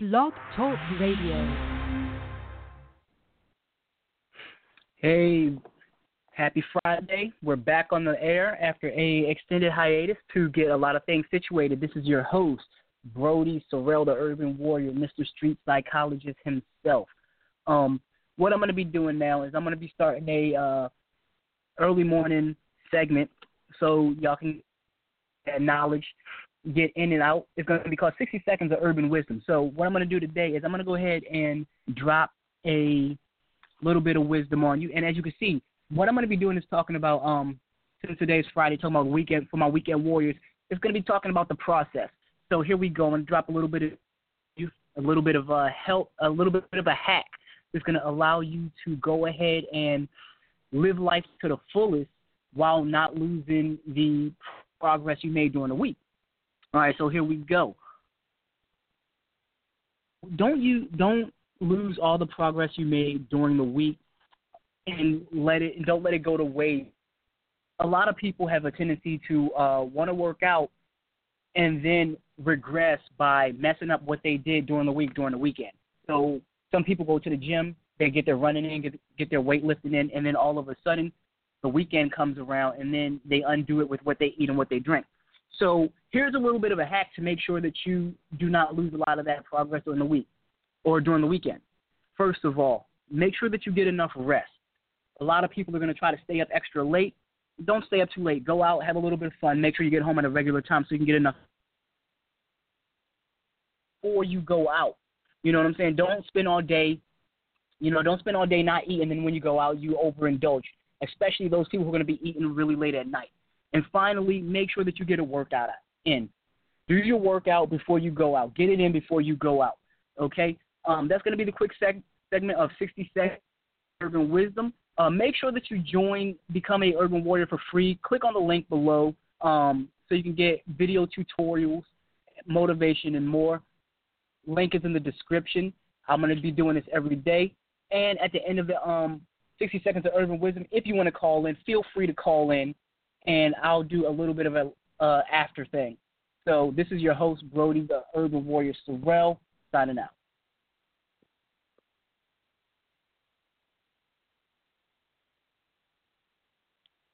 Blog Talk Radio. Hey, happy Friday. We're back on the air after a extended hiatus to get a lot of things situated. This is your host, Brody Sorrell, the urban warrior, Mr. Street Psychologist himself. Um, what I'm going to be doing now is I'm going to be starting a uh, early morning segment so y'all can get knowledge, get in and out. It's going to be called 60 Seconds of Urban Wisdom. So what I'm going to do today is I'm going to go ahead and drop a little bit of wisdom on you. And as you can see, what I'm going to be doing is talking about um since today's Friday, talking about weekend for my weekend warriors. It's going to be talking about the process. So here we go. To drop a little bit of a little bit of a help, a little bit of a hack that's going to allow you to go ahead and live life to the fullest while not losing the progress you made during the week. All right, so here we go. Don't you don't lose all the progress you made during the week and let it don't let it go to waste. A lot of people have a tendency to uh, want to work out and then regress by messing up what they did during the week during the weekend. So some people go to the gym, they get their running in, get, get their weightlifting in, and then all of a sudden the weekend comes around and then they undo it with what they eat and what they drink. So here's a little bit of a hack to make sure that you do not lose a lot of that progress during the week or during the weekend. First of all, make sure that you get enough rest. A lot of people are going to try to stay up extra late. Don't stay up too late. Go out, have a little bit of fun. Make sure you get home at a regular time so you can get enough before you go out. You know what I'm saying? Don't spend all day, you know, don't spend all day not eating, and then when you go out, you overindulge, especially those people who are going to be eating really late at night. And finally, make sure that you get a workout in. Do your workout before you go out. Get it in before you go out. Okay? Um, that's going to be the quick seg- segment of 60 Seconds Urban Wisdom. Uh, make sure that you join, become a Urban Warrior for free. Click on the link below um, so you can get video tutorials, motivation, and more. Link is in the description. I'm going to be doing this every day. And at the end of the um, 60 Seconds of Urban Wisdom, if you want to call in, feel free to call in, and I'll do a little bit of a uh, after thing. So this is your host, Brody, the Urban Warrior Sorrell, signing out.